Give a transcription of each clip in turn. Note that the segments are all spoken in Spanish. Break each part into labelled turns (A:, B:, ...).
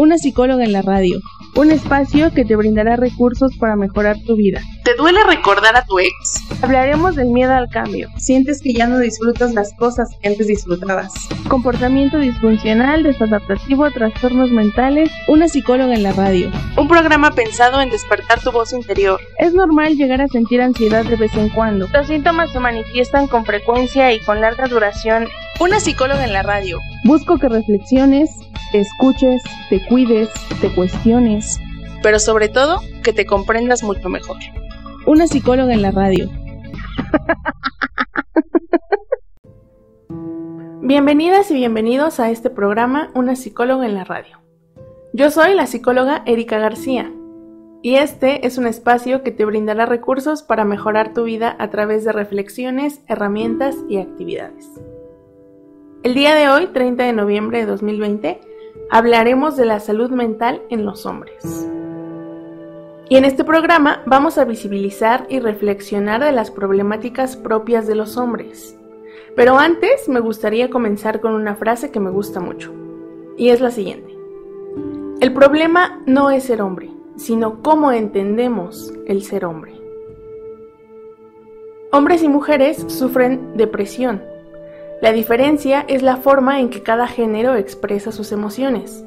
A: una psicóloga en la radio, un espacio que te brindará recursos para mejorar tu vida.
B: ¿Te duele recordar a tu ex?
A: Hablaremos del miedo al cambio.
B: ¿Sientes que ya no disfrutas las cosas que antes disfrutabas?
A: Comportamiento disfuncional, desadaptativo, trastornos mentales, una psicóloga en la radio.
B: Un programa pensado en despertar tu voz interior.
A: Es normal llegar a sentir ansiedad de vez en cuando. Los síntomas se manifiestan con frecuencia y con larga duración.
B: Una psicóloga en la radio.
A: Busco que reflexiones, te escuches, te cuides, te cuestiones.
B: Pero sobre todo, que te comprendas mucho mejor.
A: Una psicóloga en la radio. Bienvenidas y bienvenidos a este programa Una psicóloga en la radio. Yo soy la psicóloga Erika García y este es un espacio que te brindará recursos para mejorar tu vida a través de reflexiones, herramientas y actividades. El día de hoy, 30 de noviembre de 2020, hablaremos de la salud mental en los hombres. Y en este programa vamos a visibilizar y reflexionar de las problemáticas propias de los hombres. Pero antes me gustaría comenzar con una frase que me gusta mucho, y es la siguiente. El problema no es ser hombre, sino cómo entendemos el ser hombre. Hombres y mujeres sufren depresión, la diferencia es la forma en que cada género expresa sus emociones,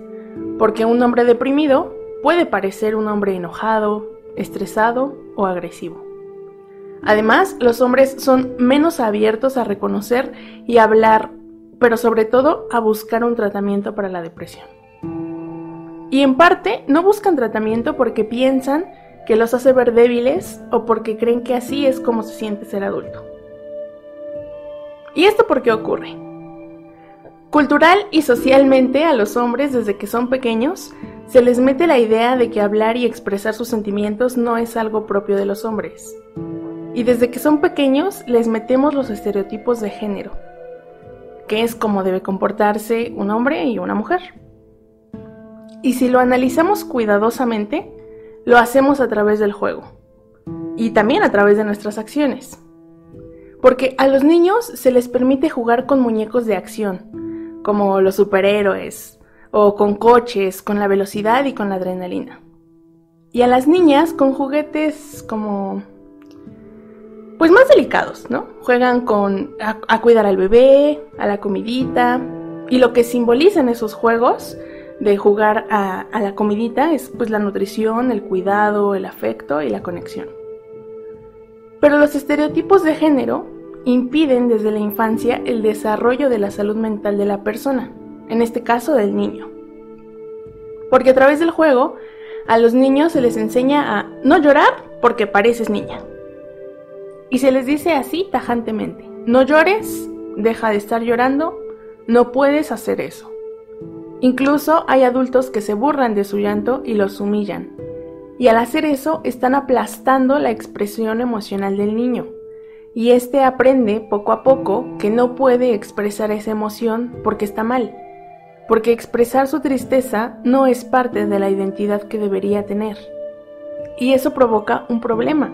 A: porque un hombre deprimido puede parecer un hombre enojado, estresado o agresivo. Además, los hombres son menos abiertos a reconocer y hablar, pero sobre todo a buscar un tratamiento para la depresión. Y en parte no buscan tratamiento porque piensan que los hace ver débiles o porque creen que así es como se siente ser adulto. ¿Y esto por qué ocurre? Cultural y socialmente a los hombres desde que son pequeños se les mete la idea de que hablar y expresar sus sentimientos no es algo propio de los hombres. Y desde que son pequeños les metemos los estereotipos de género, que es como debe comportarse un hombre y una mujer. Y si lo analizamos cuidadosamente, lo hacemos a través del juego y también a través de nuestras acciones. Porque a los niños se les permite jugar con muñecos de acción, como los superhéroes, o con coches, con la velocidad y con la adrenalina. Y a las niñas con juguetes como... Pues más delicados, ¿no? Juegan con... a, cuidar al bebé, a la comidita. Y lo que simbolizan esos juegos de jugar a, a la comidita es pues la nutrición, el cuidado, el afecto y la conexión. Pero los estereotipos de género impiden desde la infancia el desarrollo de la salud mental de la persona, en este caso del niño. Porque a través del juego, a los niños se les enseña a no llorar porque pareces niña. Y se les dice así tajantemente, no llores, deja de estar llorando, no puedes hacer eso. Incluso hay adultos que se burlan de su llanto y los humillan. Y al hacer eso están aplastando la expresión emocional del niño y éste aprende poco a poco que no puede expresar esa emoción porque está mal, porque expresar su tristeza no es parte de la identidad que debería tener. Y eso provoca un problema,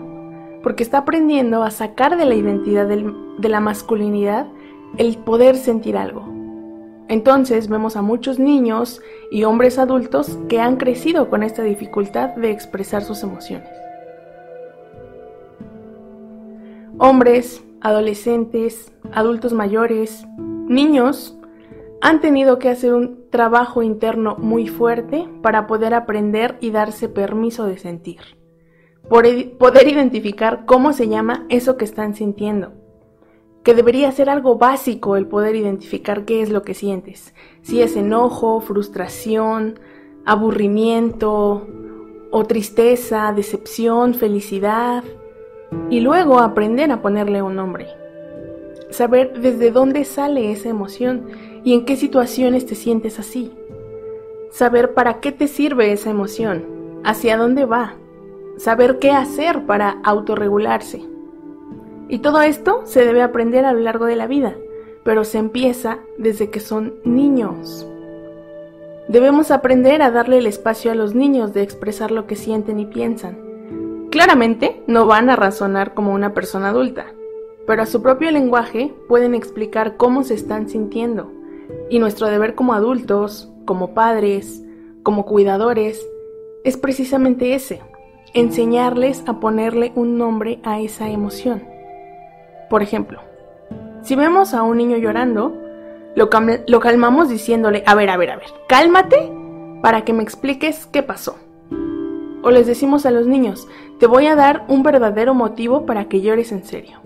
A: porque está aprendiendo a sacar de la identidad de la masculinidad el poder sentir algo. Entonces vemos a muchos niños y hombres adultos que han crecido con esta dificultad de expresar sus emociones. Hombres, adolescentes, adultos mayores, niños han tenido que hacer un trabajo interno muy fuerte para poder aprender y darse permiso de sentir. poder identificar cómo se llama eso que están sintiendo. Que debería ser algo básico el poder identificar qué es lo que sientes. Si es enojo, frustración, aburrimiento o tristeza, decepción, felicidad, y luego aprender a ponerle un nombre. Saber desde dónde sale esa emoción y en qué situaciones te sientes así. Saber para qué te sirve esa emoción, hacia dónde va. Saber qué hacer para autorregularse. Y todo esto se debe aprender a lo largo de la vida, pero se empieza desde que son niños. Debemos aprender a darle el espacio a los niños de expresar lo que sienten y piensan Claramente no van a razonar como una persona adulta, pero a su propio lenguaje pueden explicar cómo se están sintiendo. Y nuestro deber como adultos, como padres, como cuidadores, es precisamente ese, enseñarles a ponerle un nombre a esa emoción. Por ejemplo, si vemos a un niño llorando, lo, lo, calmamos diciéndole, a ver, a ver, a ver, cálmate para que me expliques qué pasó. O les decimos a los niños, te voy a dar un verdadero motivo para que llores en serio.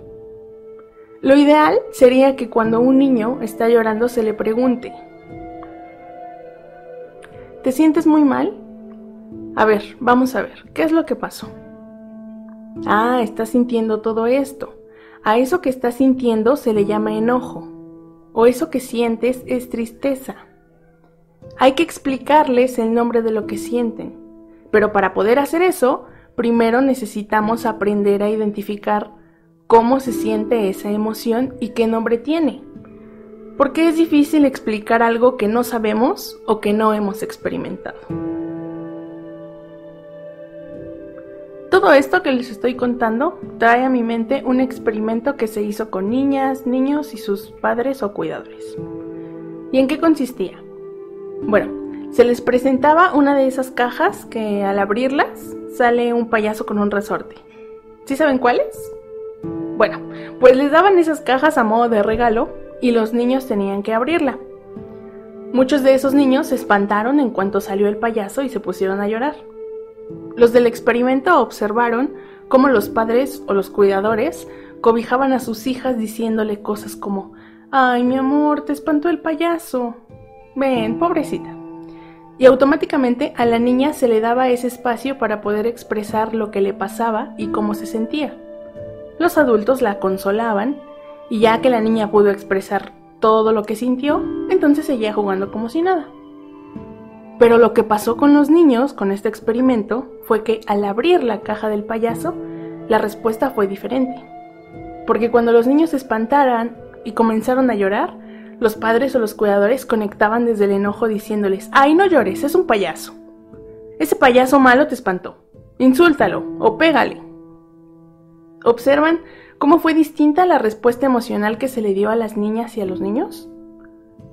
A: Lo ideal sería que cuando un niño está llorando se le pregunte, ¿te sientes muy mal? A ver, vamos a ver, ¿qué es lo que pasó? Ah, estás sintiendo todo esto. A eso que estás sintiendo se le llama enojo. O eso que sientes es tristeza. Hay que explicarles el nombre de lo que sienten. Pero para poder hacer eso, primero necesitamos aprender a identificar cómo se siente esa emoción y qué nombre tiene. Porque es difícil explicar algo que no sabemos o que no hemos experimentado. Todo esto que les estoy contando trae a mi mente un experimento que se hizo con niñas, niños y sus padres o cuidadores. ¿Y en qué consistía? Bueno, se les presentaba una de esas cajas que al abrirlas sale un payaso con un resorte. ¿Sí saben cuáles? Bueno, pues les daban esas cajas a modo de regalo y los niños tenían que abrirla. Muchos de esos niños se espantaron en cuanto salió el payaso y se pusieron a llorar. Los del experimento observaron cómo los padres o los cuidadores cobijaban a sus hijas diciéndole cosas como, ay mi amor, te espantó el payaso. Ven, pobrecita. Y automáticamente a la niña se le daba ese espacio para poder expresar lo que le pasaba y cómo se sentía. Los adultos la consolaban y ya que la niña pudo expresar todo lo que sintió, entonces seguía jugando como si nada. Pero lo que pasó con los niños con este experimento fue que al abrir la caja del payaso, la respuesta fue diferente. Porque cuando los niños se espantaran y comenzaron a llorar, los padres o los cuidadores conectaban desde el enojo diciéndoles, ay no llores, es un payaso. Ese payaso malo te espantó. Insúltalo o pégale. ¿Observan cómo fue distinta la respuesta emocional que se le dio a las niñas y a los niños?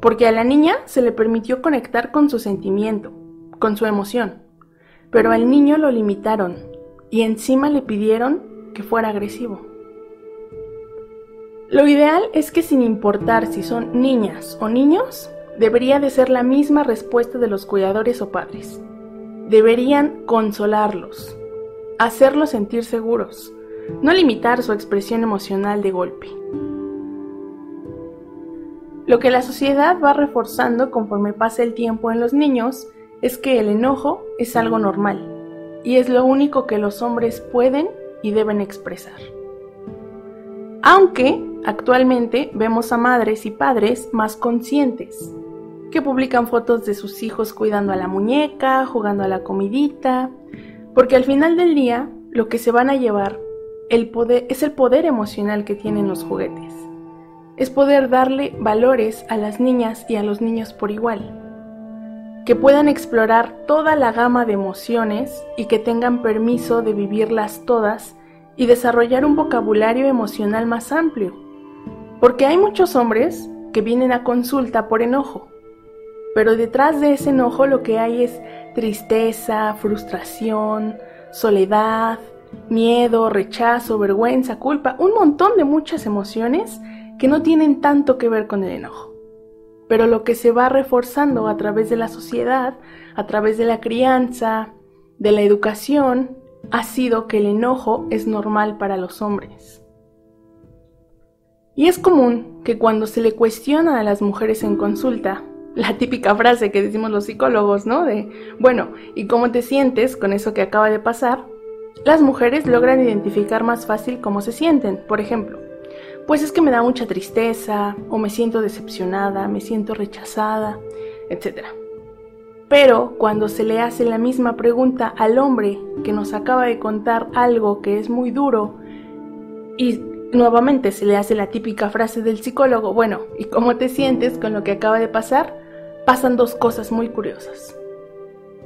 A: Porque a la niña se le permitió conectar con su sentimiento, con su emoción, pero al niño lo limitaron y encima le pidieron que fuera agresivo. Lo ideal es que sin importar si son niñas o niños, debería de ser la misma respuesta de los cuidadores o padres. Deberían consolarlos, hacerlos sentir seguros, no limitar su expresión emocional de golpe. Lo que la sociedad va reforzando conforme pasa el tiempo en los niños es que el enojo es algo normal y es lo único que los hombres pueden y deben expresar. Aunque actualmente vemos a madres y padres más conscientes, que publican fotos de sus hijos cuidando a la muñeca, jugando a la comidita, porque al final del día lo que se van a llevar es el poder emocional que tienen los juguetes. Es poder darle valores a las niñas y a los niños por igual. Que puedan explorar toda la gama de emociones y que tengan permiso de vivirlas todas y desarrollar un vocabulario emocional más amplio. Porque hay muchos hombres que vienen a consulta por enojo, pero detrás de ese enojo lo que hay es tristeza, frustración, soledad, miedo, rechazo, vergüenza, culpa, un montón de muchas emociones que no tienen tanto que ver con el enojo. Pero lo que se va reforzando a través de la sociedad, a través de la crianza, de la educación, ha sido que el enojo es normal para los hombres. Y es común que cuando se le cuestiona a las mujeres en consulta, la típica frase que decimos los psicólogos, ¿no? De, bueno, ¿y cómo te sientes con eso que acaba de pasar? Las mujeres logran identificar más fácil cómo se sienten, por ejemplo, pues es que me da mucha tristeza, o me siento decepcionada, me siento rechazada, etc. Pero cuando se le hace la misma pregunta al hombre que nos acaba de contar algo que es muy duro, y nuevamente se le hace la típica frase del psicólogo, bueno, ¿y cómo te sientes con lo que acaba de pasar? Pasan dos cosas muy curiosas.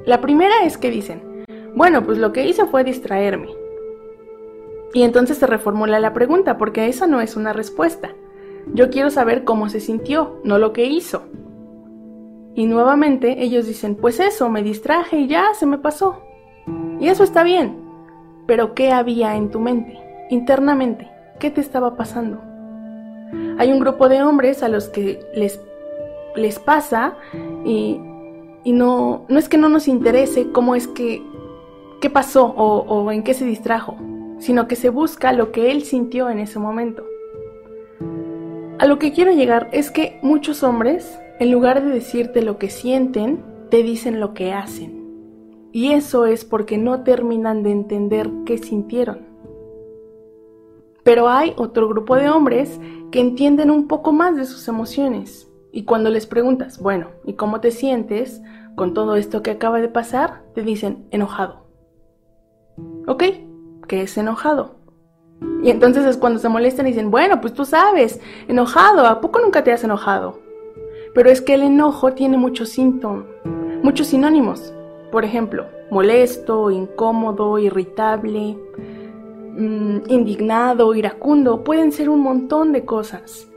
A: La primera es que dicen, bueno, pues lo que hice fue distraerme. Y entonces se reformula la pregunta, porque esa no es una respuesta. Yo quiero saber cómo se sintió, no lo que hizo. Y nuevamente ellos dicen, pues eso, me distraje y ya se me pasó. Y eso está bien. Pero ¿qué había en tu mente? Internamente, ¿qué te estaba pasando? Hay un grupo de hombres a los que les, les pasa y, y no, no es que no nos interese cómo es que, qué pasó o, o en qué se distrajo, sino que se busca lo que él sintió en ese momento. A lo que quiero llegar es que muchos hombres, en lugar de decirte lo que sienten, te dicen lo que hacen. Y eso es porque no terminan de entender qué sintieron. Pero hay otro grupo de hombres que entienden un poco más de sus emociones. Y cuando les preguntas, bueno, ¿y cómo te sientes con todo esto que acaba de pasar? Te dicen enojado. ¿Ok? ¿Qué es enojado? Y entonces es cuando se molestan y dicen, bueno, pues tú sabes, enojado, ¿a poco nunca te has enojado? Pero es que el enojo tiene muchos síntomas, muchos sinónimos. Por ejemplo, molesto, incómodo, irritable, mm, indignado, iracundo, pueden ser un montón de cosas,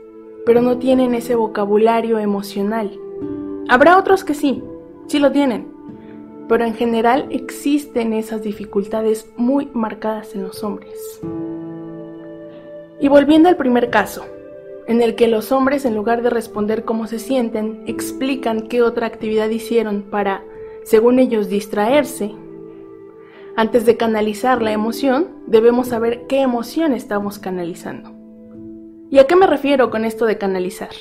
A: pero no tienen ese vocabulario emocional. Habrá otros que sí, sí lo tienen, pero en general existen esas dificultades muy marcadas en los hombres. Y volviendo al primer caso, en el que los hombres en lugar de responder cómo se sienten, explican qué otra actividad hicieron para según ellos, distraerse. Antes de canalizar la emoción, debemos saber qué emoción estamos canalizando. ¿Y a qué me refiero con esto de canalizar?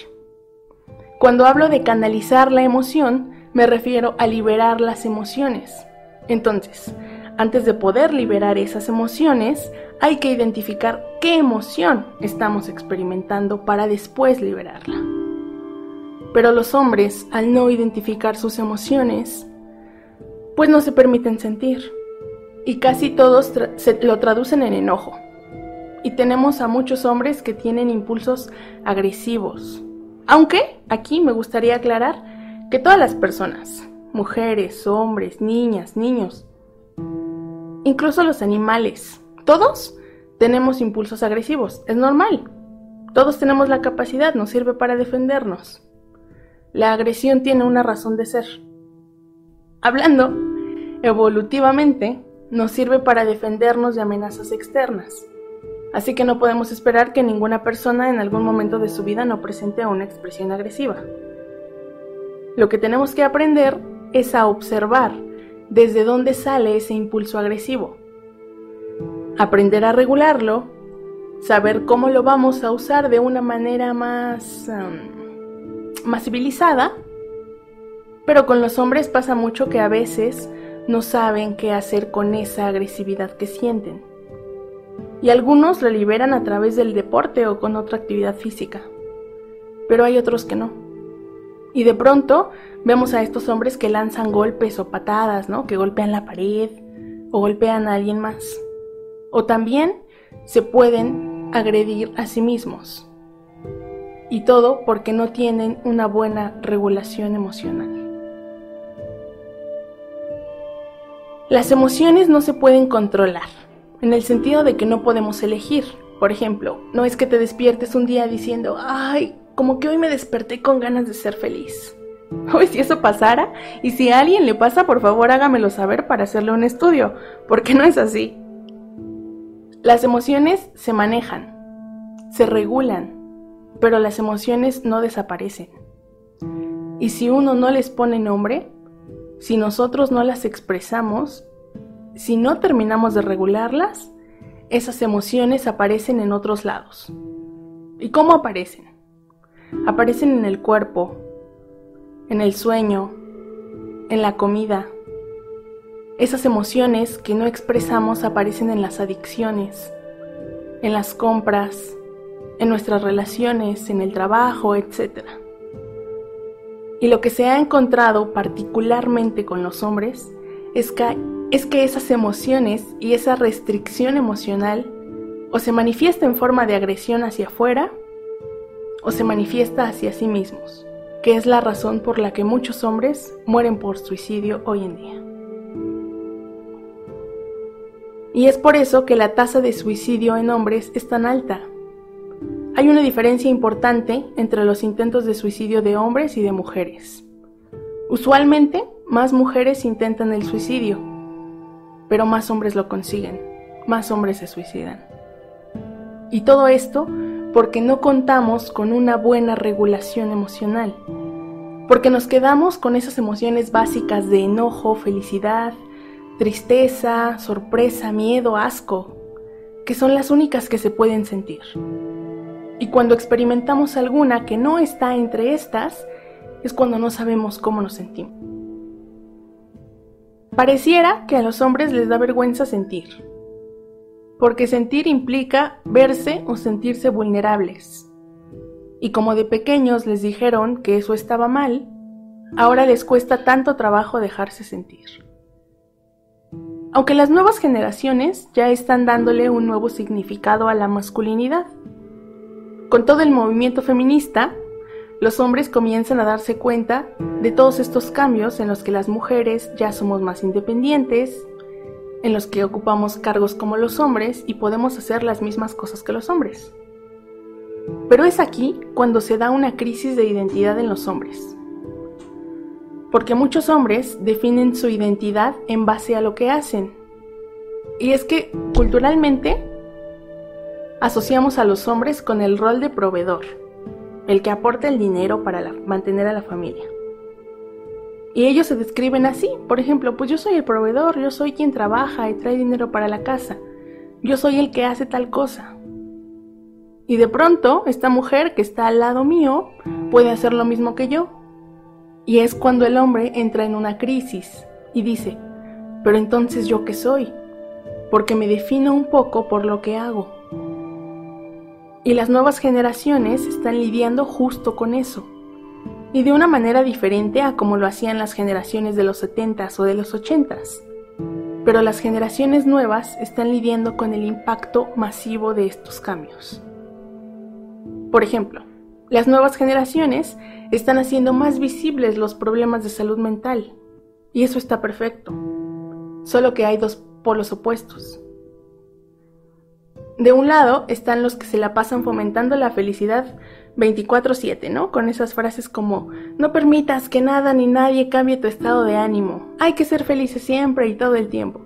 A: Cuando hablo de canalizar la emoción, me refiero a liberar las emociones. Entonces, antes de poder liberar esas emociones, hay que identificar qué emoción estamos experimentando para después liberarla. Pero los hombres, al no identificar sus emociones, pues no se permiten sentir. Y casi todos se lo traducen en enojo. Y tenemos a muchos hombres que tienen impulsos agresivos. Aunque aquí me gustaría aclarar que todas las personas, mujeres, hombres, niñas, niños, incluso los animales, todos tenemos impulsos agresivos. Es normal. Todos tenemos la capacidad, nos sirve para defendernos. La agresión tiene una razón de ser. Hablando evolutivamente, nos sirve para defendernos de amenazas externas. Así que no podemos esperar que ninguna persona en algún momento de su vida no presente una expresión agresiva. Lo que tenemos que aprender es a observar desde dónde sale ese impulso agresivo. Aprender a regularlo, saber cómo lo vamos a usar de una manera más, más civilizada, pero con los hombres pasa mucho que a veces no saben qué hacer con esa agresividad que sienten. Y algunos lo liberan a través del deporte o con otra actividad física. Pero hay otros que no. Y de pronto vemos a estos hombres que lanzan golpes o patadas, ¿no? Que golpean la pared o golpean a alguien más. O también se pueden agredir a sí mismos. Y todo porque no tienen una buena regulación emocional. Las emociones no se pueden controlar, en el sentido de que no podemos elegir. Por ejemplo, no es que te despiertes un día diciendo, ay, como que hoy me desperté con ganas de ser feliz. Uy, si eso pasara, y si a alguien le pasa, por favor hágamelo saber para hacerle un estudio, porque no es así. Las emociones se manejan, se regulan, pero las emociones no desaparecen. Y si uno no les pone nombre, si nosotros no las expresamos, si no terminamos de regularlas, esas emociones aparecen en otros lados. ¿Y cómo aparecen? Aparecen en el cuerpo, en el sueño, en la comida. Esas emociones que no expresamos aparecen en las adicciones, en las compras, en nuestras relaciones, en el trabajo, etc. Y lo que se ha encontrado particularmente con los hombres es que, es que esas emociones y esa restricción emocional o se manifiesta en forma de agresión hacia afuera o se manifiesta hacia sí mismos, que es la razón por la que muchos hombres mueren por suicidio hoy en día. Y es por eso que la tasa de suicidio en hombres es tan alta, hay una diferencia importante entre los intentos de suicidio de hombres y de mujeres. Usualmente, más mujeres intentan el suicidio, pero más hombres lo consiguen, más hombres se suicidan. Y todo esto porque no contamos con una buena regulación emocional, porque nos quedamos con esas emociones básicas de enojo, felicidad, tristeza, sorpresa, miedo, asco, que son las únicas que se pueden sentir. Y cuando experimentamos alguna que no está entre estas, es cuando no sabemos cómo nos sentimos. Pareciera que a los hombres les da vergüenza sentir, porque sentir implica verse o sentirse vulnerables. Y como de pequeños les dijeron que eso estaba mal, ahora les cuesta tanto trabajo dejarse sentir. Aunque las nuevas generaciones ya están dándole un nuevo significado a la masculinidad. Con todo el movimiento feminista, los hombres comienzan a darse cuenta de todos estos cambios en los que las mujeres ya somos más independientes, en los que ocupamos cargos como los hombres y podemos hacer las mismas cosas que los hombres. Pero es aquí cuando se da una crisis de identidad en los hombres porque muchos hombres definen su identidad en base a lo que hacen. Y es que culturalmente asociamos a los hombres con el rol de proveedor, el que aporta el dinero para mantener a la familia. Y ellos se describen así, por ejemplo, pues yo soy el proveedor, yo soy quien trabaja y trae dinero para la casa, yo soy el que hace tal cosa. Y de pronto, esta mujer que está al lado mío puede hacer lo mismo que yo, y es cuando el hombre entra en una crisis y dice, pero entonces yo qué soy? Porque me defino un poco por lo que hago. Y las nuevas generaciones están lidiando justo con eso. Y de una manera diferente a como lo hacían las generaciones de los 70s o de los 80s. Pero las generaciones nuevas están lidiando con el impacto masivo de estos cambios. Por ejemplo, las nuevas generaciones están haciendo más visibles los problemas de salud mental. Y eso está perfecto. Solo que hay dos polos opuestos. De un lado están los que se la pasan fomentando la felicidad 24/7, ¿no? Con esas frases como, no permitas que nada ni nadie cambie tu estado de ánimo, hay que ser felices siempre y todo el tiempo.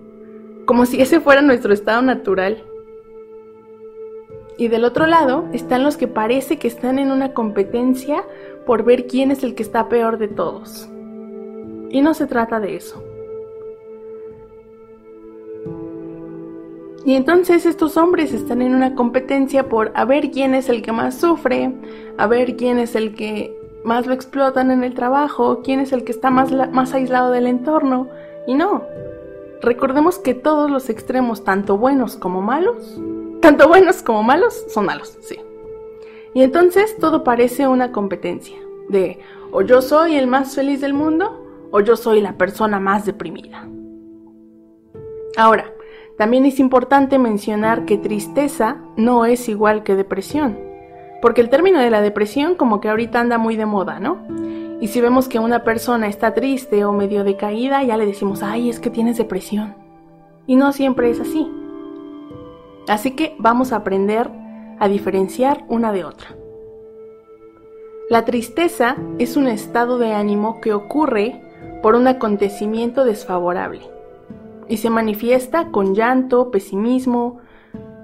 A: Como si ese fuera nuestro estado natural. Y del otro lado están los que parece que están en una competencia por ver quién es el que está peor de todos. Y no se trata de eso. Y entonces estos hombres están en una competencia por a ver quién es el que más sufre, a ver quién es el que más lo explotan en el trabajo, quién es el que está más, más aislado del entorno. Y no, recordemos que todos los extremos, tanto buenos como malos, tanto buenos como malos, son malos, sí. Y entonces todo parece una competencia de o yo soy el más feliz del mundo o yo soy la persona más deprimida. Ahora, también es importante mencionar que tristeza no es igual que depresión, porque el término de la depresión como que ahorita anda muy de moda, ¿no? Y si vemos que una persona está triste o medio decaída, ya le decimos, ay, es que tienes depresión. Y no siempre es así. Así que vamos a aprender a diferenciar una de otra. La tristeza es un estado de ánimo que ocurre por un acontecimiento desfavorable y se manifiesta con llanto, pesimismo,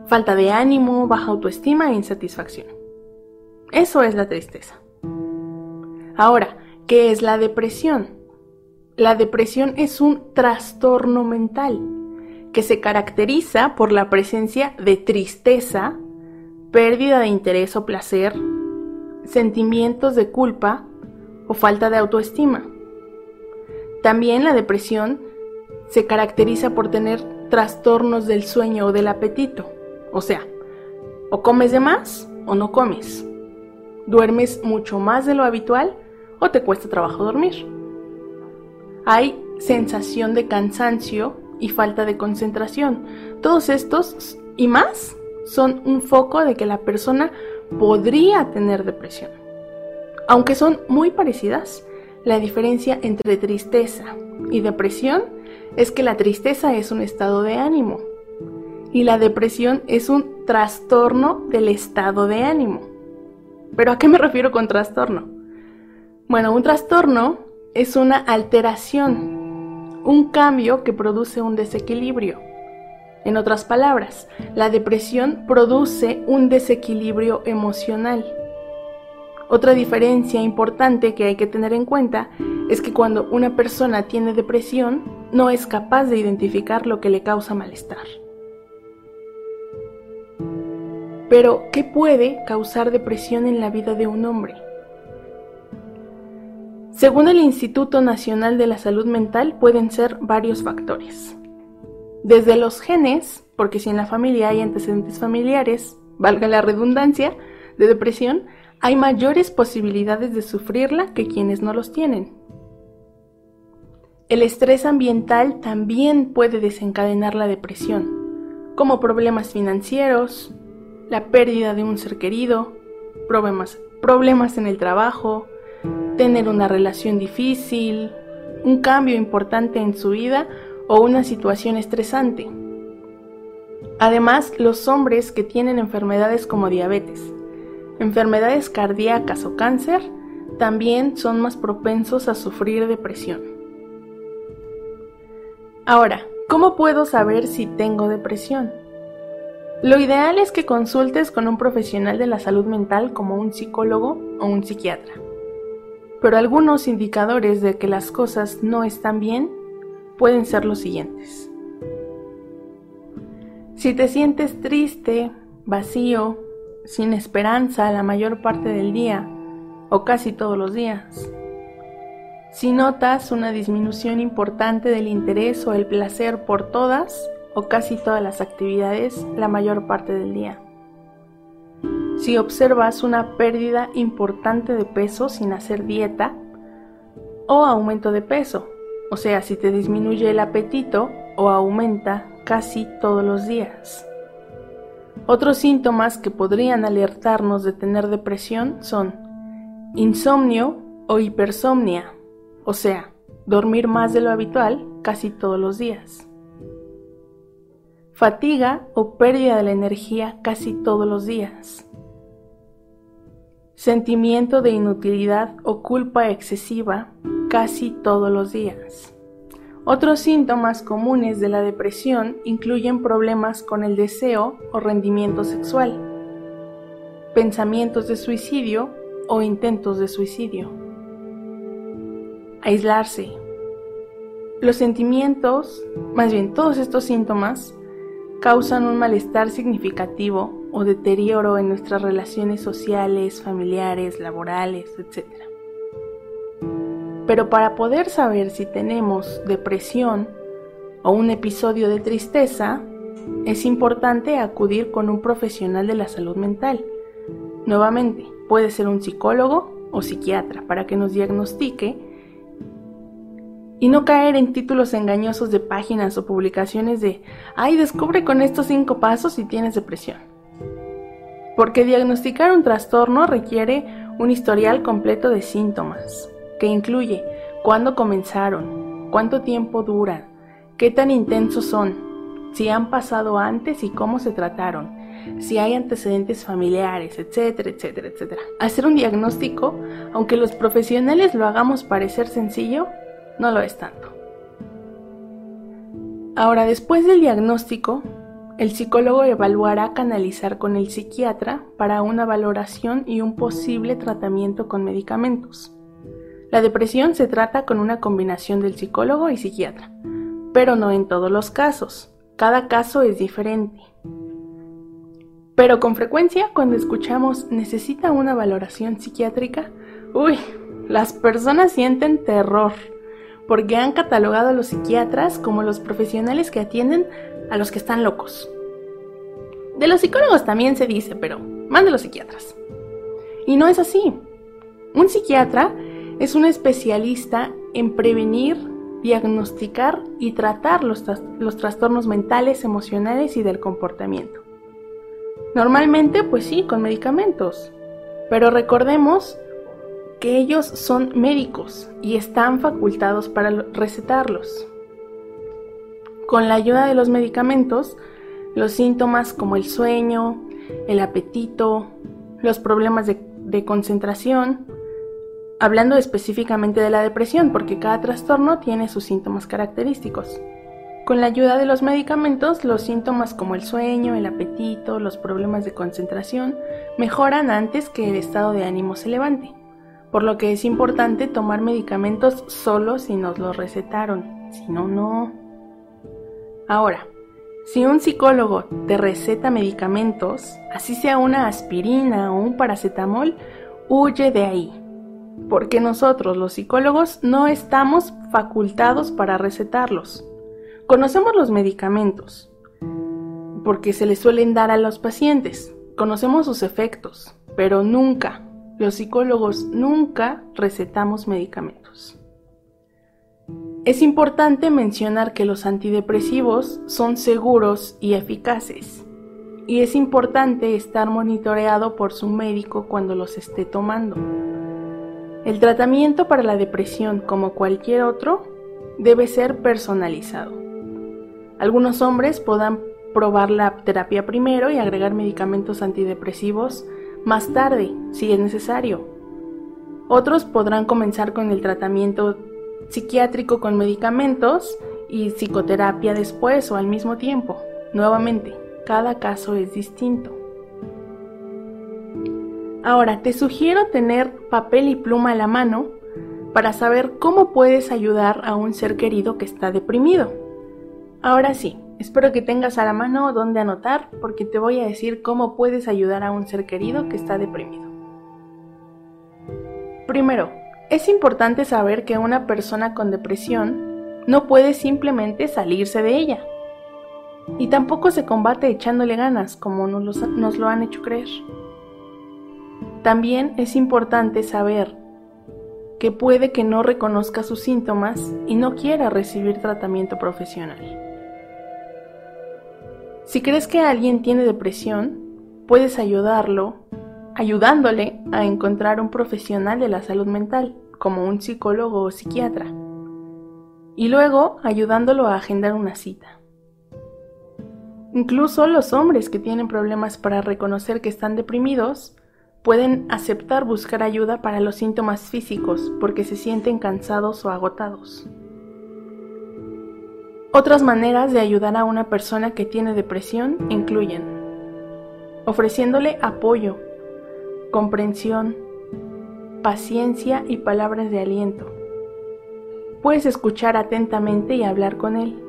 A: falta de ánimo, baja autoestima e insatisfacción. Eso es la tristeza. Ahora, ¿qué es la depresión? La depresión es un trastorno mental que se caracteriza por la presencia de tristeza, pérdida de interés o placer, sentimientos de culpa o falta de autoestima. También la depresión se caracteriza por tener trastornos del sueño o del apetito, o sea, o comes de más o no comes. Duermes mucho más de lo habitual o te cuesta trabajo dormir. Hay sensación de cansancio y falta de concentración. Todos estos y más son un foco de que la persona podría tener depresión. Aunque son muy parecidas, la diferencia entre tristeza y depresión es que la tristeza es un estado de ánimo y la depresión es un trastorno del estado de ánimo. ¿Pero a qué me refiero con trastorno? Bueno, un trastorno es una alteración, un cambio que produce un desequilibrio. En otras palabras, la depresión produce un desequilibrio emocional. Otra diferencia importante que hay que tener en cuenta es que cuando una persona tiene depresión no es capaz de identificar lo que le causa malestar. Pero, ¿qué puede causar depresión en la vida de un hombre? Según el Instituto Nacional de la Salud Mental pueden ser varios factores. Desde los genes, porque si en la familia hay antecedentes familiares, valga la redundancia, de depresión, hay mayores posibilidades de sufrirla que quienes no los tienen. El estrés ambiental también puede desencadenar la depresión, como problemas financieros, la pérdida de un ser querido, problemas, problemas en el trabajo, tener una relación difícil, un cambio importante en su vida o una situación estresante. Además, los hombres que tienen enfermedades como diabetes, enfermedades cardíacas o cáncer también son más propensos a sufrir depresión. Ahora, ¿cómo puedo saber si tengo depresión? Lo ideal es que consultes con un profesional de la salud mental como un psicólogo o un psiquiatra. Pero algunos indicadores de que las cosas no están bien pueden ser los siguientes. Si te sientes triste, vacío, sin esperanza la mayor parte del día o casi todos los días. Si notas una disminución importante del interés o el placer por todas o casi todas las actividades la mayor parte del día. Si observas una pérdida importante de peso sin hacer dieta o aumento de peso o sea, si te disminuye el apetito o aumenta casi todos los días. Otros síntomas que podrían alertarnos de tener depresión son insomnio o hipersomnia, o sea, dormir más de lo habitual casi todos los días. Fatiga o pérdida de la energía casi todos los días. Sentimiento de inutilidad o culpa excesiva casi todos los días. Otros síntomas comunes de la depresión incluyen problemas con el deseo o rendimiento sexual, pensamientos de suicidio o intentos de suicidio, aislarse. Los sentimientos, más bien todos estos síntomas, causan un malestar significativo o deterioro en nuestras relaciones sociales, familiares, laborales, etc. Pero para poder saber si tenemos depresión o un episodio de tristeza, es importante acudir con un profesional de la salud mental. Nuevamente, puede ser un psicólogo o psiquiatra para que nos diagnostique y no caer en títulos engañosos de páginas o publicaciones de, ay, descubre con estos cinco pasos si tienes depresión. Porque diagnosticar un trastorno requiere un historial completo de síntomas, que incluye cuándo comenzaron, cuánto tiempo duran, qué tan intensos son, si han pasado antes y cómo se trataron, si hay antecedentes familiares, etcétera, etcétera, etcétera. Hacer un diagnóstico, aunque los profesionales lo hagamos parecer sencillo, no lo es tanto. Ahora, después del diagnóstico, el psicólogo evaluará canalizar con el psiquiatra para una valoración y un posible tratamiento con medicamentos. La depresión se trata con una combinación del psicólogo y psiquiatra, pero no en todos los casos. Cada caso es diferente. Pero con frecuencia cuando escuchamos necesita una valoración psiquiátrica, uy, las personas sienten terror, porque han catalogado a los psiquiatras como los profesionales que atienden a los que están locos. De los psicólogos también se dice, pero más de los psiquiatras. Y no es así. Un psiquiatra es un especialista en prevenir, diagnosticar y tratar los, los, trastornos mentales, emocionales y del comportamiento. Normalmente, pues sí, con medicamentos. Pero recordemos que ellos son médicos y están facultados para recetarlos. Con la ayuda de los medicamentos, los síntomas como el sueño, el apetito, los problemas de, de concentración, hablando específicamente de la depresión, porque cada trastorno tiene sus síntomas característicos. Con la ayuda de los medicamentos, los síntomas como el sueño, el apetito, los problemas de concentración mejoran antes que el estado de ánimo se levante, por lo que es importante tomar medicamentos solo si nos los recetaron, si no, no. Ahora, si un psicólogo te receta medicamentos, así sea una aspirina o un paracetamol, huye de ahí, porque nosotros los psicólogos no estamos facultados para recetarlos. Conocemos los medicamentos, porque se les suelen dar a los pacientes. Conocemos sus efectos, pero nunca, los psicólogos nunca recetamos medicamentos. Es importante mencionar que los antidepresivos son seguros y eficaces, y es importante estar monitoreado por su médico cuando los esté tomando. El tratamiento para la depresión, como cualquier otro, debe ser personalizado. Algunos hombres podrán probar la terapia primero y agregar medicamentos antidepresivos más tarde, si es necesario. Otros podrán comenzar con el tratamiento psiquiátrico con medicamentos y psicoterapia después o al mismo tiempo. Nuevamente, cada caso es distinto. Ahora, te sugiero tener papel y pluma a la mano para saber cómo puedes ayudar a un ser querido que está deprimido. Ahora sí, espero que tengas a la mano donde anotar porque te voy a decir cómo puedes ayudar a un ser querido que está deprimido. Primero, es importante saber que una persona con depresión no puede simplemente salirse de ella. Y tampoco se combate echándole ganas como nos, nos lo han hecho creer. También es importante saber que puede que no reconozca sus síntomas y no quiera recibir tratamiento profesional. Si crees que alguien tiene depresión, puedes ayudarlo ayudándole a encontrar un profesional de la salud mental, como un psicólogo o psiquiatra, y luego ayudándolo a agendar una cita. Incluso los hombres que tienen problemas para reconocer que están deprimidos pueden aceptar buscar ayuda para los síntomas físicos porque se sienten cansados o agotados. Otras maneras de ayudar a una persona que tiene depresión incluyen ofreciéndole apoyo, comprensión, paciencia y palabras de aliento. Puedes escuchar atentamente y hablar con él.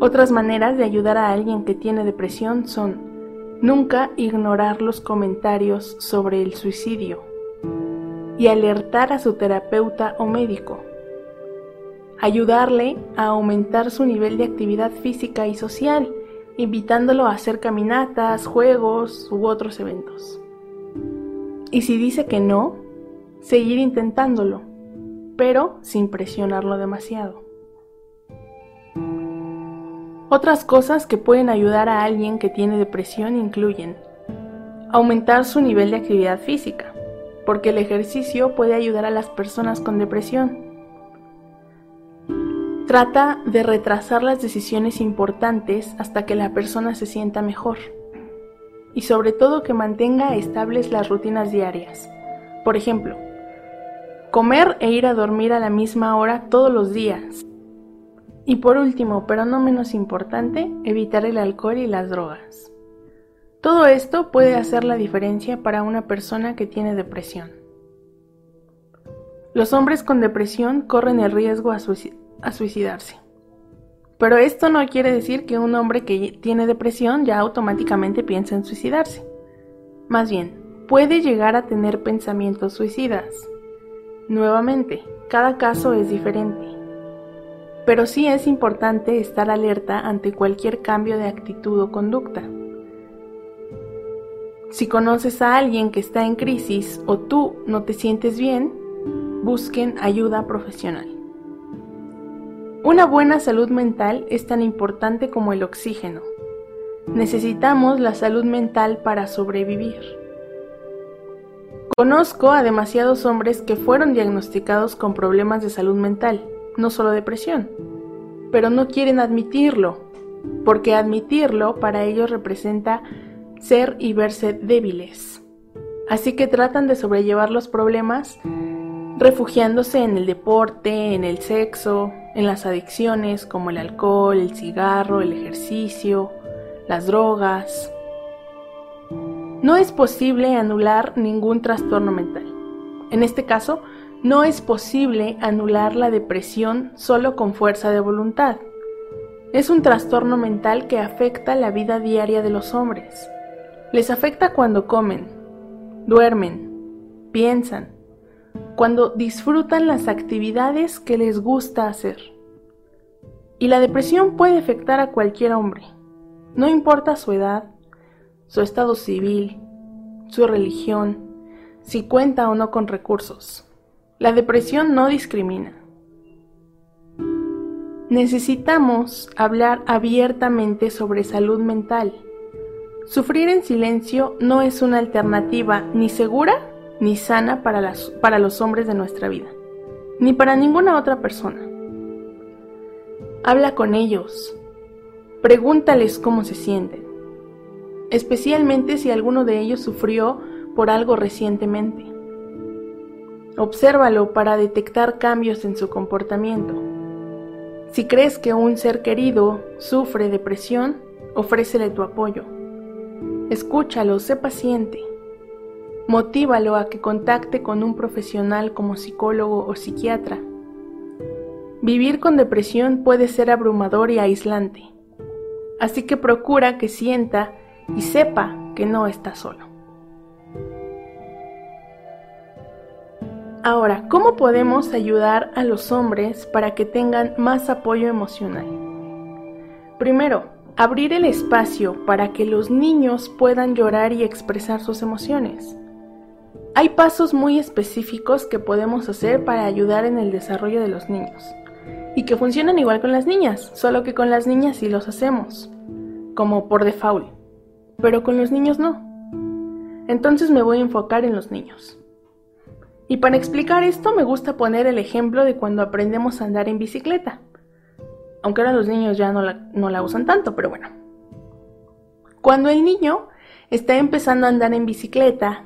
A: Otras maneras de ayudar a alguien que tiene depresión son nunca ignorar los comentarios sobre el suicidio y alertar a su terapeuta o médico ayudarle a aumentar su nivel de actividad física y social, invitándolo a hacer caminatas, juegos u otros eventos. Y si dice que no, seguir intentándolo, pero sin presionarlo demasiado. Otras cosas que pueden ayudar a alguien que tiene depresión incluyen aumentar su nivel de actividad física, porque el ejercicio puede ayudar a las personas con depresión Trata de retrasar las decisiones importantes hasta que la persona se sienta mejor. Y sobre todo que mantenga estables las rutinas diarias. Por ejemplo, comer e ir a dormir a la misma hora todos los días. Y por último, pero no menos importante, evitar el alcohol y las drogas. Todo esto puede hacer la diferencia para una persona que tiene depresión. Los hombres con depresión corren el riesgo a, suicidarse. Pero esto no quiere decir que un hombre que tiene depresión ya automáticamente piensa en suicidarse. Más bien, puede llegar a tener pensamientos suicidas. Nuevamente, cada caso es diferente. Pero sí es importante estar alerta ante cualquier cambio de actitud o conducta. Si conoces a alguien que está en crisis o tú no te sientes bien, busquen ayuda profesional. Una buena salud mental es tan importante como el oxígeno. Necesitamos la salud mental para sobrevivir. Conozco a demasiados hombres que fueron diagnosticados con problemas de salud mental, no solo depresión, pero no quieren admitirlo, porque admitirlo para ellos representa ser y verse débiles. Así que tratan de sobrellevar los problemas refugiándose en el deporte, en el sexo, en las adicciones como el alcohol, el cigarro, el ejercicio, las drogas. No es posible anular ningún trastorno mental. En este caso, no es posible anular la depresión solo con fuerza de voluntad. Es un trastorno mental que afecta la vida diaria de los hombres. Les afecta cuando comen, duermen, piensan, cuando disfrutan las actividades que les gusta hacer. Y la depresión puede afectar a cualquier hombre, no importa su edad, su estado civil, su religión, si cuenta o no con recursos. La depresión no discrimina. Necesitamos hablar abiertamente sobre salud mental. Sufrir en silencio no es una alternativa ni segura ni sana para, para los hombres de nuestra vida, ni para ninguna otra persona. Habla con ellos, pregúntales cómo se sienten, especialmente si alguno de ellos sufrió por algo recientemente. Obsérvalo para detectar cambios en su comportamiento. Si crees que un ser querido sufre depresión, ofrécele tu apoyo. Escúchalo, sé paciente. Motívalo a que contacte con un profesional como psicólogo o psiquiatra. Vivir con depresión puede ser abrumador y aislante, así que procura que sienta y sepa que no está solo. Ahora, ¿cómo podemos ayudar a los hombres para que tengan más apoyo emocional? Primero, abrir el espacio para que los niños puedan llorar y expresar sus emociones. Hay pasos muy específicos que podemos hacer para ayudar en el desarrollo de los niños y que funcionan igual con las niñas, solo que con las niñas sí los hacemos, como por default, pero con los niños no. Entonces me voy a enfocar en los niños. Y para explicar esto me gusta poner el ejemplo de cuando aprendemos a andar en bicicleta. Aunque ahora los niños ya no la, no la usan tanto, pero bueno. Cuando el niño está empezando a andar en bicicleta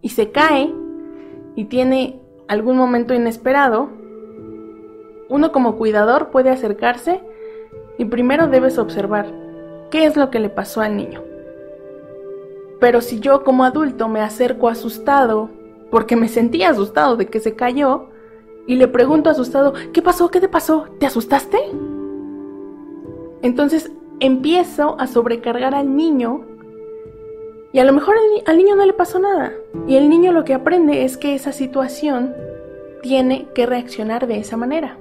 A: y se cae y tiene algún momento inesperado, uno como cuidador puede acercarse y primero debes observar qué es lo que le pasó al niño. Pero si yo como adulto me acerco asustado, porque me sentí asustado de que se cayó, y le pregunto asustado, ¿qué pasó? ¿Qué te pasó? ¿Te asustaste? Entonces empiezo a sobrecargar al niño y a lo mejor al, niño no le pasó nada. Y el niño lo que aprende es que esa situación tiene que reaccionar de esa manera.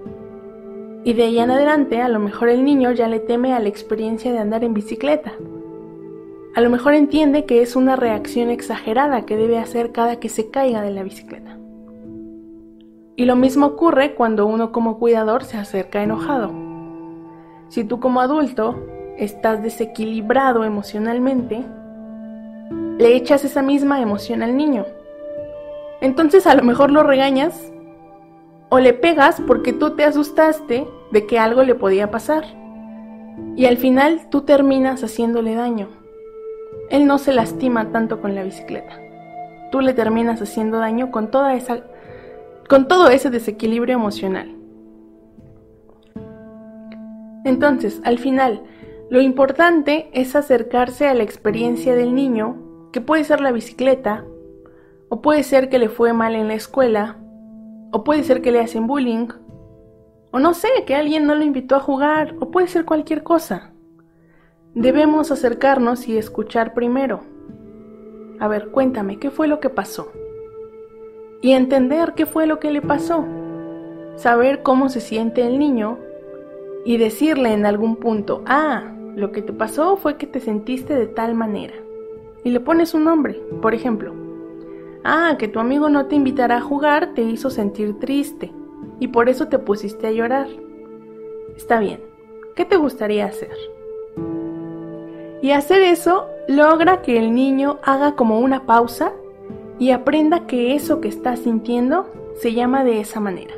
A: Y de ahí en adelante, a lo mejor el niño ya le teme a la experiencia de andar en bicicleta. A lo mejor entiende que es una reacción exagerada que debe hacer cada que se caiga de la bicicleta. Y lo mismo ocurre cuando uno como cuidador se acerca enojado. Si tú como adulto estás desequilibrado emocionalmente, le echas esa misma emoción al niño. Entonces a lo mejor lo regañas o le pegas porque tú te asustaste de que algo le podía pasar. Y al final tú terminas haciéndole daño. Él no se lastima tanto con la bicicleta. Tú le terminas haciendo daño con toda esa con todo ese desequilibrio emocional. Entonces, al final, lo importante es acercarse a la experiencia del niño que puede ser la bicicleta, o puede ser que le fue mal en la escuela, o puede ser que le hacen bullying, o no sé, que alguien no lo invitó a jugar, o puede ser cualquier cosa. Debemos acercarnos y escuchar primero. A ver, cuéntame, ¿qué fue lo que pasó? Y entender qué fue lo que le pasó. Saber cómo se siente el niño y decirle en algún punto, ah, lo que te pasó fue que te sentiste de tal manera y le pones un nombre. Por ejemplo, ah, que tu amigo no te invitará a jugar te hizo sentir triste y por eso te pusiste a llorar. Está bien, ¿qué te gustaría hacer? Y hacer eso logra que el niño haga como una pausa y aprenda que eso que está sintiendo se llama de esa manera.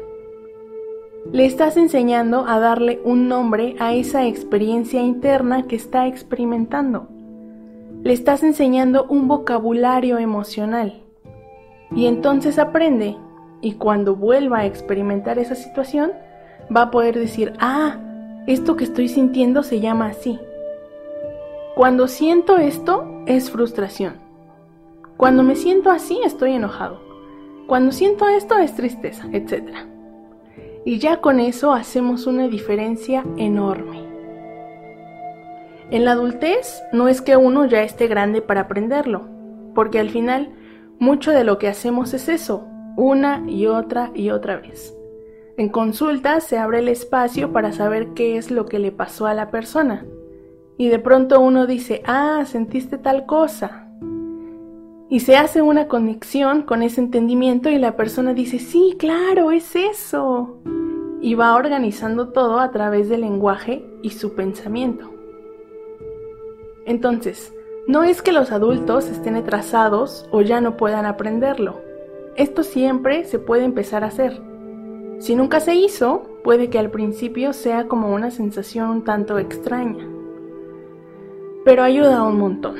A: Le estás enseñando a darle un nombre a esa experiencia interna que está experimentando le estás enseñando un vocabulario emocional Y entonces aprende y cuando vuelva a experimentar esa situación, va a poder decir, ah, esto que estoy sintiendo se llama así. Cuando siento esto es frustración. Cuando me siento así estoy enojado. Cuando siento esto es tristeza, etc. Y ya con eso hacemos una diferencia enorme. En la adultez no es que uno ya esté grande para aprenderlo, porque al final mucho de lo que hacemos es eso, una y otra y otra vez. En consulta se abre el espacio para saber qué es lo que le pasó a la persona. Y de pronto uno dice, ah, sentiste tal cosa. Y se hace una conexión con ese entendimiento y la persona dice, sí, claro, es eso. Y va organizando todo a través del lenguaje y su pensamiento. Entonces, no es que los adultos estén atrasados o ya no puedan aprenderlo. Esto siempre se puede empezar a hacer. Si nunca se hizo, puede que al principio sea como una sensación un tanto extraña. Pero ayuda un montón.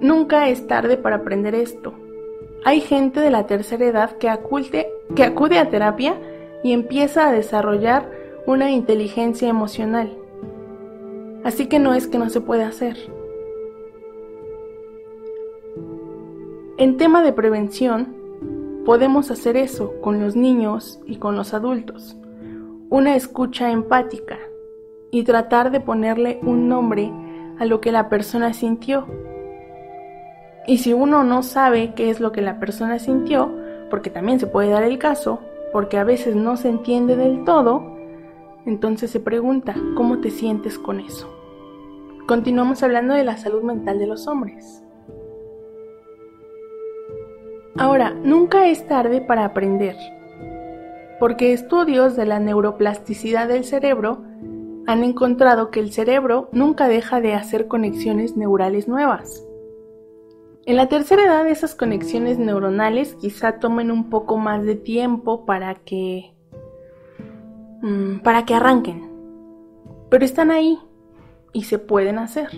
A: Nunca es tarde para aprender esto. Hay gente de la tercera edad que, que acude a terapia y empieza a desarrollar una inteligencia emocional. Así que no es que no se pueda hacer. En tema de prevención, podemos hacer eso con los niños y con los adultos. Una escucha empática y tratar de ponerle un nombre a lo que la persona sintió. Y si uno no sabe qué es lo que la persona sintió, porque también se puede dar el caso, porque a veces no se entiende del todo, entonces se pregunta, ¿cómo te sientes con eso? Continuamos hablando de la salud mental de los hombres. Ahora, nunca es tarde para aprender, porque estudios de la neuroplasticidad del cerebro han encontrado que el cerebro nunca deja de hacer conexiones neurales nuevas. En la tercera edad esas conexiones neuronales quizá tomen un poco más de tiempo para que mm, para que arranquen. Pero están ahí y se pueden hacer.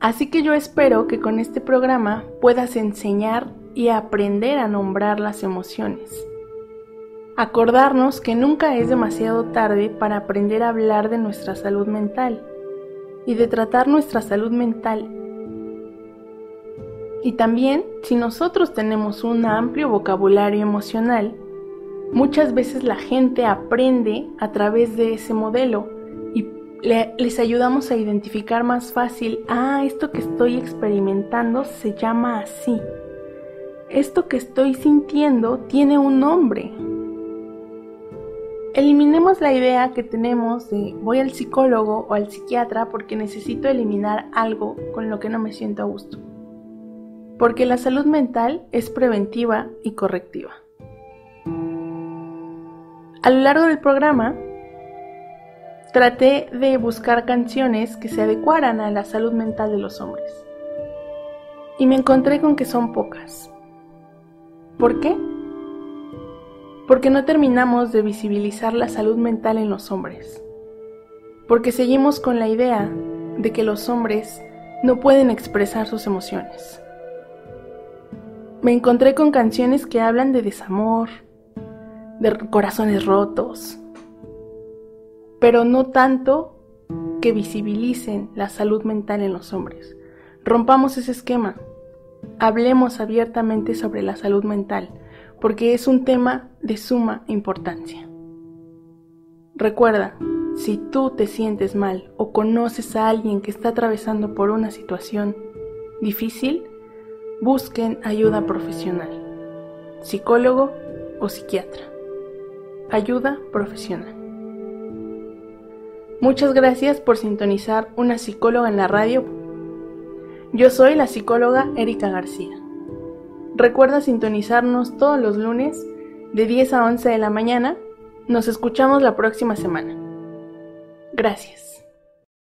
A: Así que yo espero que con este programa puedas enseñar y aprender a nombrar las emociones. Acordarnos que nunca es demasiado tarde para aprender a hablar de nuestra salud mental y de tratar nuestra salud mental. Y también, si nosotros tenemos un amplio vocabulario emocional, muchas veces la gente aprende a través de ese modelo les ayudamos a identificar más fácil, ah, esto que estoy experimentando se llama así. Esto que estoy sintiendo tiene un nombre. Eliminemos la idea que tenemos de voy al psicólogo o al psiquiatra porque necesito eliminar algo con lo que no me siento a gusto. Porque la salud mental es preventiva y correctiva. A lo largo del programa traté de buscar canciones que se adecuaran a la salud mental de los hombres. Y me encontré con que son pocas. ¿Por qué? Porque no terminamos de visibilizar la salud mental en los hombres. Porque seguimos con la idea de que los hombres no pueden expresar sus emociones. Me encontré con canciones que hablan de desamor, de corazones rotos, pero no tanto que visibilicen la salud mental en los hombres. Rompamos ese esquema. Hablemos abiertamente sobre la salud mental, porque es un tema de suma importancia. Recuerda, si tú te sientes mal o conoces a alguien que está atravesando por una situación difícil, busquen ayuda profesional, psicólogo o psiquiatra. Ayuda profesional. Muchas gracias por sintonizar una psicóloga en la radio. Yo soy la psicóloga Erika García. Recuerda sintonizarnos todos los lunes de 10 a 11 de la mañana. Nos escuchamos la próxima semana. Gracias.